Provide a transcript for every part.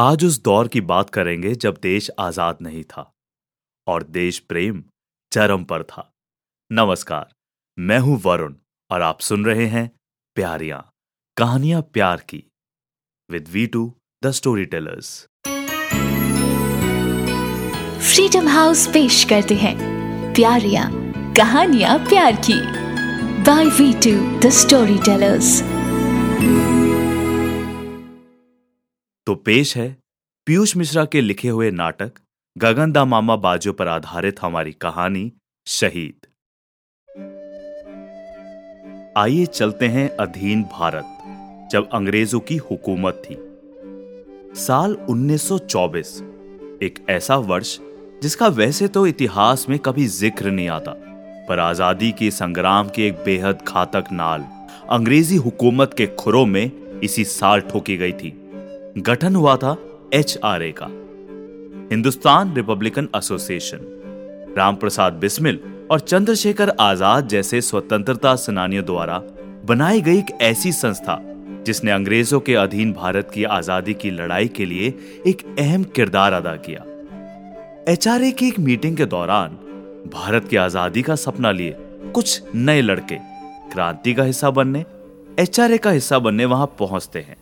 आज उस दौर की बात करेंगे जब देश आज़ाद नहीं था और देश प्रेम चरम पर था। नमस्कार, मैं हूँ वरुण और आप सुन रहे हैं प्यारियाँ, कहानियाँ प्यार की, with we two the story tellers Freedom House पेश करते हैं प्यारियाँ, कहानियाँ प्यार की। By we two the story tellers तो पेश है, पीयूष मिश्रा के लिखे हुए नाटक, गगन दा मामा बाजो पर आधारित हमारी कहानी, शहीद। आइए चलते हैं अधीन भारत, जब अंग्रेज़ों की हुकूमत थी। साल 1924 एक ऐसा वर्ष, जिसका वैसे तो इतिहास में कभी ज़िक्र नहीं आता, पर आज़ादी के संग्राम के एक बेहद घातक नाल अंग्रेज़ी हुकूमत के खुरों में इसी साल ठोकी गई थी। गठन हुआ था एच आर ए का। हिंदुस्तान रिपब्लिकन एसोसिएशन, रामप्रसाद बिस्मिल और चंद्रशेखर आज़ाद जैसे स्वतंत्रता सेनानियों द्वारा बनाई गई एक ऐसी संस्था, जिसने अंग्रेज़ों के अधीन भारत की आज़ादी की लड़ाई के लिए एक अहम किरदार अदा किया। एचआरए की एक मीटिंग के दौरान भारत की आज़ादी का सपना लिए कुछ नए लड़के क्रांति का हिस्सा बनने, एचआरए का हिस्सा बनने वहाँ पहुँचते हैं।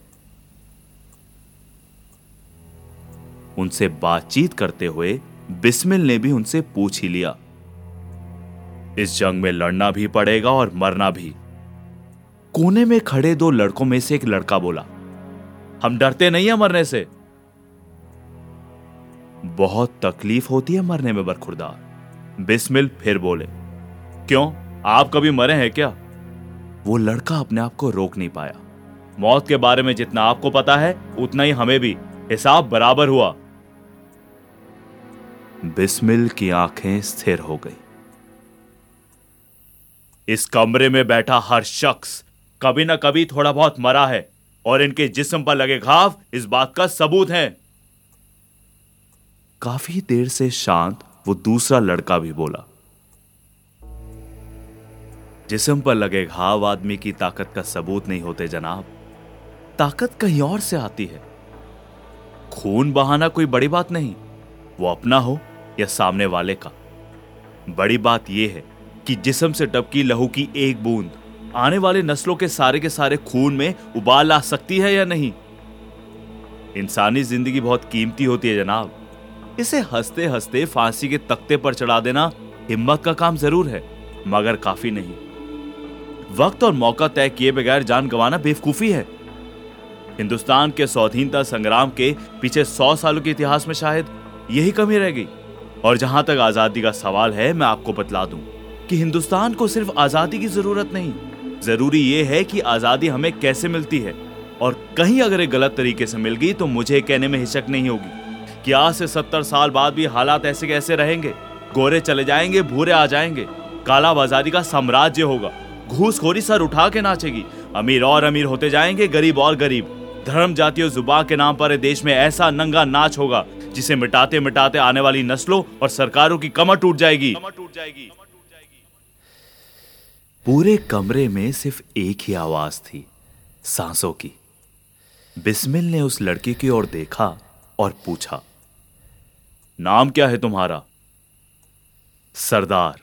उनसे बातचीत करते हुए बिस्मिल ने भी उनसे पूछ ही लिया, इस जंग में लड़ना भी पड़ेगा और मरना भी। कोने में खड़े दो लड़कों में से एक लड़का बोला, हम डरते नहीं है मरने से? बहुत तकलीफ़ होती है मरने में, बरखुरदार, बिस्मिल फिर बोले, क्यों? आप कभी मरे हैं क्या? वो लड़का अपने आप को रोक नहीं पाया। मौत के बारे में जितना आपको पता है, उतना ही हमें भी। हिसाब बराबर हुआ। बिस्मिल की आँखें स्थिर हो गई। इस कमरे में बैठा हर शख्स कभी ना कभी थोड़ा बहुत मरा है और इनके जिस्म पर लगे घाव इस बात का सबूत है। काफ़ी देर से शांत वो दूसरा लड़का भी बोला। जिस्म पर लगे घाव आदमी की ताकत का सबूत नहीं होते जनाब। ताकत कहीं और से आती है। खून बहाना कोई बड़ी बात नहीं। वो अपना हो। या सामने वाले का। बड़ी बात यह है कि जिसम से टपकी लहू की एक बूंद, आने वाले नस्लों के सारे के सारे खून में उबाल ला सकती है या नहीं? इंसानी ज़िंदगी बहुत कीमती होती है जनाब। इसे हँसते हँसते फांसी के तख्ते पर चढ़ा देना हिम्मत का काम ज़रूर है, मगर काफ़ी नहीं। वक्त और मौका तय किए बगैर जान गंवाना बेवकूफ़ी है। हिंदुस्तान के स्वाधीनता संग्राम के पीछे सौ सालों के इतिहास में शायद यही कमी रह गई। और जहाँ तक आज़ादी का सवाल है, मैं आपको बतला दूँ कि हिंदुस्तान को सिर्फ़ आज़ादी की ज़रूरत नहीं। ज़रूरी यह है कि आज़ादी हमें कैसे मिलती है। और कहीं अगर एक गलत तरीके से मिल गई तो मुझे कहने में हिचक नहीं होगी कि आज से सत्तर साल बाद भी हालात ऐसे कैसे रहेंगे। गोरे चले जाएँगे, भूरे आ जाएँगे। काला बाजारी का साम्राज्य होगा। घूसखोरी सर उठा के नाचेगी। अमीर और अमीर होते जाएँगे, गरीब और गरीब। धर्म, जाति और जुबा के नाम पर देश में ऐसा नंगा नाच होगा जिसे मिटाते मिटाते आने वाली नस्लों और सरकारों की कमर टूट जाएगी। टूट जाएगी। पूरे कमरे में सिर्फ़ एक ही आवाज़ थी सांसों की। बिस्मिल ने उस लड़की की ओर देखा और पूछा नाम क्या है तुम्हारा? सरदार।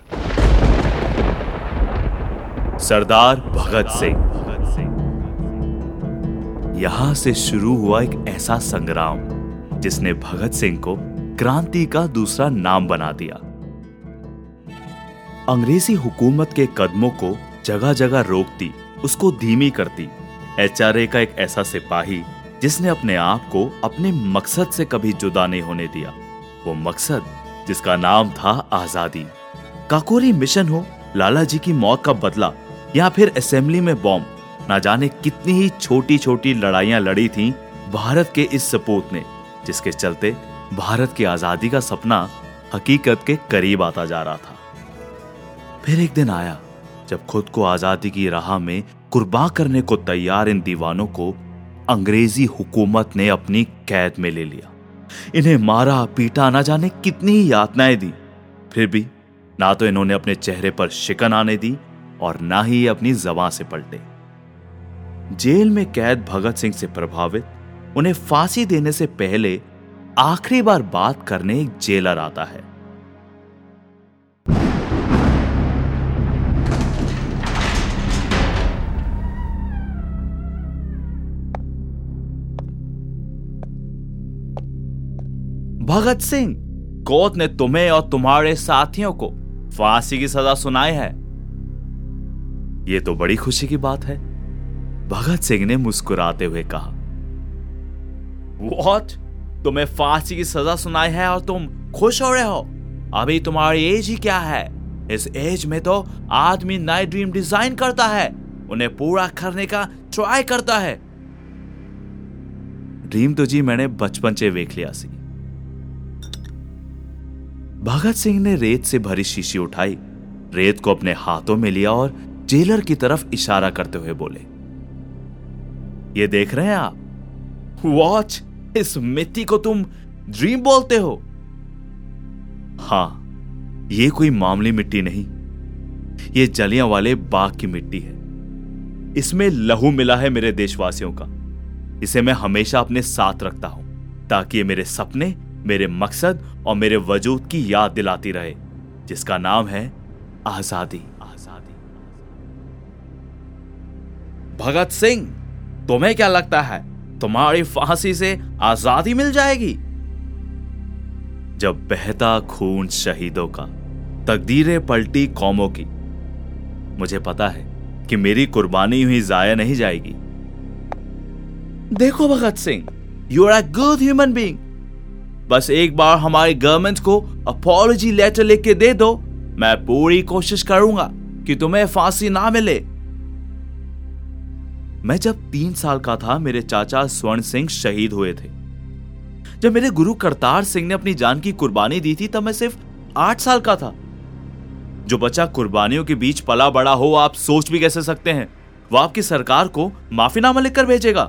सरदार भगत सिंह। यहाँ से शुरू हुआ एक ऐसा संग्राम। जिसने भगत सिंह को क्रांति का दूसरा नाम बना दिया। अंग्रेज़ी हुकूमत के कदमों को जगह जगह रोकती, उसको धीमी करती। एचआरए का एक ऐसा सिपाही, जिसने अपने आप को अपने मकसद से कभी जुदा नहीं होने दिया। वो मकसद, जिसका नाम था आज़ादी। काकोरी मिशन हो, लाला जी की मौत का बदला, या फिर असेंबली में बॉम्ब, ना जाने कितनी ही छोटी छोटी लड़ाइयाँ लड़ी थी भारत के इस सपूत ने। जिसके चलते भारत की आज़ादी का सपना हकीकत के करीब आता जा रहा था। फिर एक दिन आया, जब खुद को आज़ादी की राह में कुर्बान करने को तैयार इन दीवानों को, अंग्रेज़ी हुकूमत ने अपनी कैद में ले लिया। इन्हें मारा, पीटा, ना जाने कितनी ही यातनाएँ दी। फिर भी ना तो इन्होंने अपने चेहरे पर शिकन आने दी और ना ही अपनी जबां से पलटे। जेल में कैद भगत सिंह से प्रभावित उन्हें फांसी देने से पहले आखिरी बार बात करने एक जेलर आता है। भगत सिंह, कोर्ट ने तुम्हें और तुम्हारे साथियों को फांसी की सजा सुनाई है। यह तो बड़ी खुशी की बात है, भगत सिंह ने मुस्कुराते हुए कहा। वॉट तुम्हें फांसी की सजा सुनाई है और तुम खुश हो रहे हो? अभी तुम्हारी एज ही क्या है? इस एज में तो आदमी नए ड्रीम डिज़ाइन करता है, उन्हें पूरा करने का ट्राई करता है। ड्रीम तो जी मैंने बचपन से देख लिया सी। भगत सिंह ने रेत से भरी शीशी उठाई, रेत को अपने हाथों में लिया और जेलर की तरफ़ इशारा करते हुए बोले, ये देख रहे हैं आप? वॉच इस मिट्टी को तुम ड्रीम बोलते हो। हाँ, ये कोई मामूली मिट्टी नहीं। ये जलिया वाले बाग की मिट्टी है। इसमें लहू मिला है मेरे देशवासियों का। इसे मैं हमेशा अपने साथ रखता हूँ, ताकि ये मेरे सपने, मेरे मकसद और मेरे वजूद की याद दिलाती रहे, जिसका नाम है आज़ादी। आज़ादी। भगत सिंह, तुम्हें क्या लगता है? तुम्हारी फांसी से आज़ादी मिल जाएगी। जब बहता खून शहीदों का, तकदीरें पलटी कौमों की, मुझे पता है कि मेरी कुर्बानी हुई जाया नहीं जाएगी। देखो Bhagat Singh you are a good human being बस एक बार हमारी गवर्नमेंट को अपॉलोजी लेटर लिख के दे दो, मैं पूरी कोशिश करूँगा कि तुम्हें फांसी ना मिले। मैं जब तीन साल का था, मेरे चाचा स्वर्ण सिंह शहीद हुए थे। जब मेरे गुरु करतार सिंह ने अपनी जान की कुर्बानी दी थी, तब मैं सिर्फ़ आठ साल का था। जो बच्चा कुर्बानियों के बीच पला बड़ा हो, आप सोच भी कैसे सकते हैं? वो आपकी सरकार को माफीनामा लिखकर भेजेगा।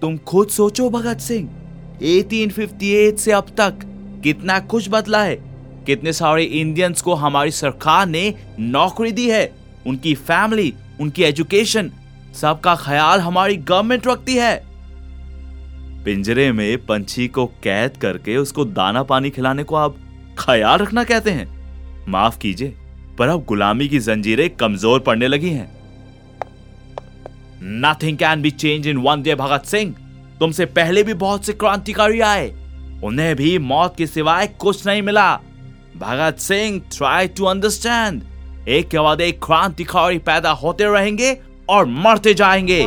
तुम खुद सोचो, भगत सिंह। 1858 से अब तक कितना कुछ बदला है। कितने सारे इंडियंस को हमारी सरकार ने नौकरी दी है। उनकी फैमिली उनकी एजुकेशन सबका ख्याल हमारी गवर्नमेंट रखती है। पिंजरे में पंछी को कैद करके उसको दाना पानी खिलाने को आप ख्याल रखना कहते हैं। माफ़ कीजिए, पर अब गुलामी की जंजीरें कमज़ोर पड़ने लगी हैं। Nothing can be change in one day Bhagat Singh तुमसे पहले भी बहुत से क्रांतिकारी आए। उन्हें भी मौत के सिवाय कुछ नहीं मिला। Bhagat Singh try to understand एक के बाद एक क्रांतिकारी पैदा होते रहेंगे और मरते जाएँगे,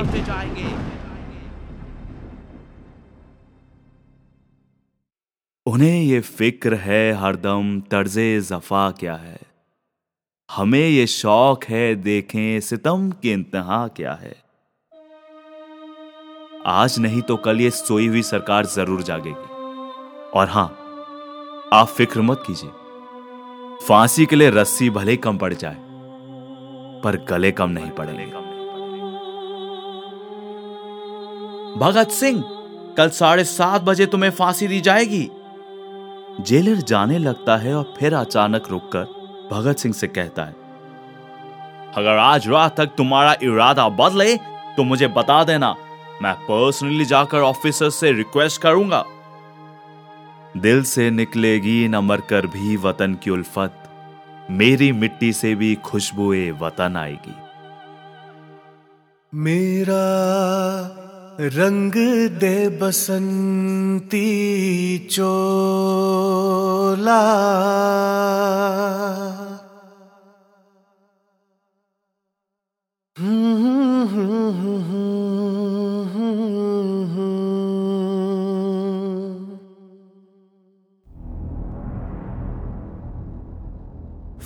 उन्हें ये फ़िक्र है हरदम तर्जे जफा क्या है? हमें ये शौक है देखें सितम की इंतहा क्या है? आज नहीं तो कल ये सोई हुई सरकार ज़रूर जागेगी। और हाँ आप फ़िक्र मत कीजिए। फांसी के लिए रस्सी भले कम पड़ जाए, पर गले कम नहीं पड़ेंगे। भगत सिंह, कल साढ़े सात बजे तुम्हें फांसी दी जाएगी। जेलर जाने लगता है और फिर अचानक रुककर भगत सिंह से कहता है, अगर आज रात तक तुम्हारा इरादा बदले तो मुझे बता देना, मैं पर्सनली जाकर ऑफिसर से रिक्वेस्ट करूँगा। दिल से निकलेगी न मरकर भी वतन की उल्फत। मेरी मिट्टी से भी खुशबुए वतन आएगी। मेरा रंग दे बसंती चोला।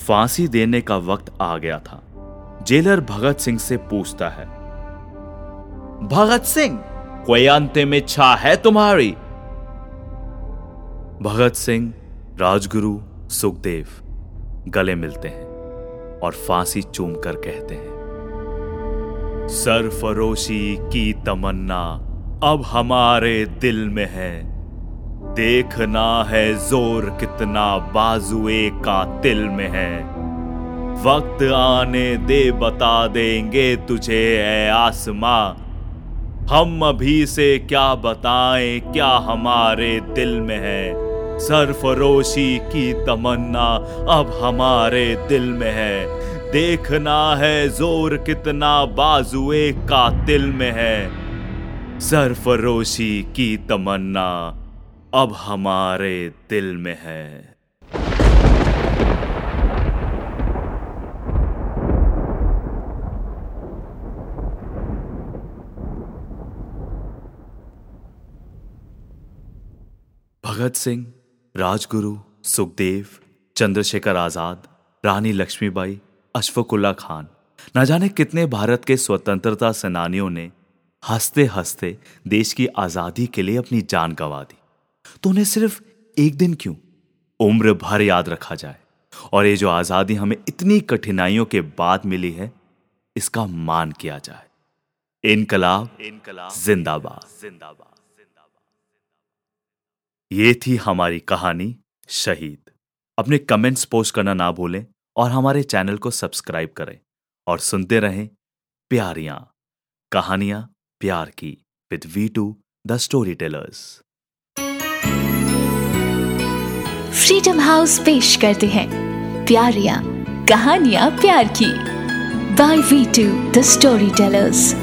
फांसी देने का वक्त आ गया था। जेलर भगत सिंह से पूछता है, भगत सिंह कोई अंतिम इच्छा है तुम्हारी? भगत सिंह, राजगुरु सुखदेव गले मिलते हैं और फांसी चूम कर कहते हैं, सरफरोशी की तमन्ना अब हमारे दिल में है। देखना है ज़ोर कितना बाजुए का तिल में है। वक्त आने दे, बता देंगे तुझे ए आसमां। हम अभी से क्या बताएँ, क्या हमारे दिल में है? सरफरोशी की तमन्ना अब हमारे दिल में है। देखना है ज़ोर कितना बाजुए कातिल में है। सरफरोशी की तमन्ना। अब हमारे दिल में है। भगत सिंह, राजगुरु, सुखदेव, चंद्रशेखर आज़ाद, रानी लक्ष्मीबाई, अशफकुल्ला खान। न जाने कितने भारत के स्वतंत्रता सेनानियों ने हँसते हँसते देश की आज़ादी के लिए अपनी जान गंवा दी। तो उन्हें सिर्फ़ एक दिन क्यों? उम्र भर याद रखा जाए। और ये जो आज़ादी हमें इतनी कठिनाइयों के बाद मिली है इसका मान किया जाए। इनकलाब इनकलाब जिंदाबाद। जिंदाबाद ये थी हमारी कहानी शहीद। अपने कमेंट्स पोस्ट करना ना भूलें और हमारे चैनल को सब्सक्राइब करें। और सुनते रहें प्यारियाँ कहानियाँ प्यार की with we two the story tellers Freedom House पेश करते हैं। प्यारिया, कहानियाँ प्यार की। By we two the story tellers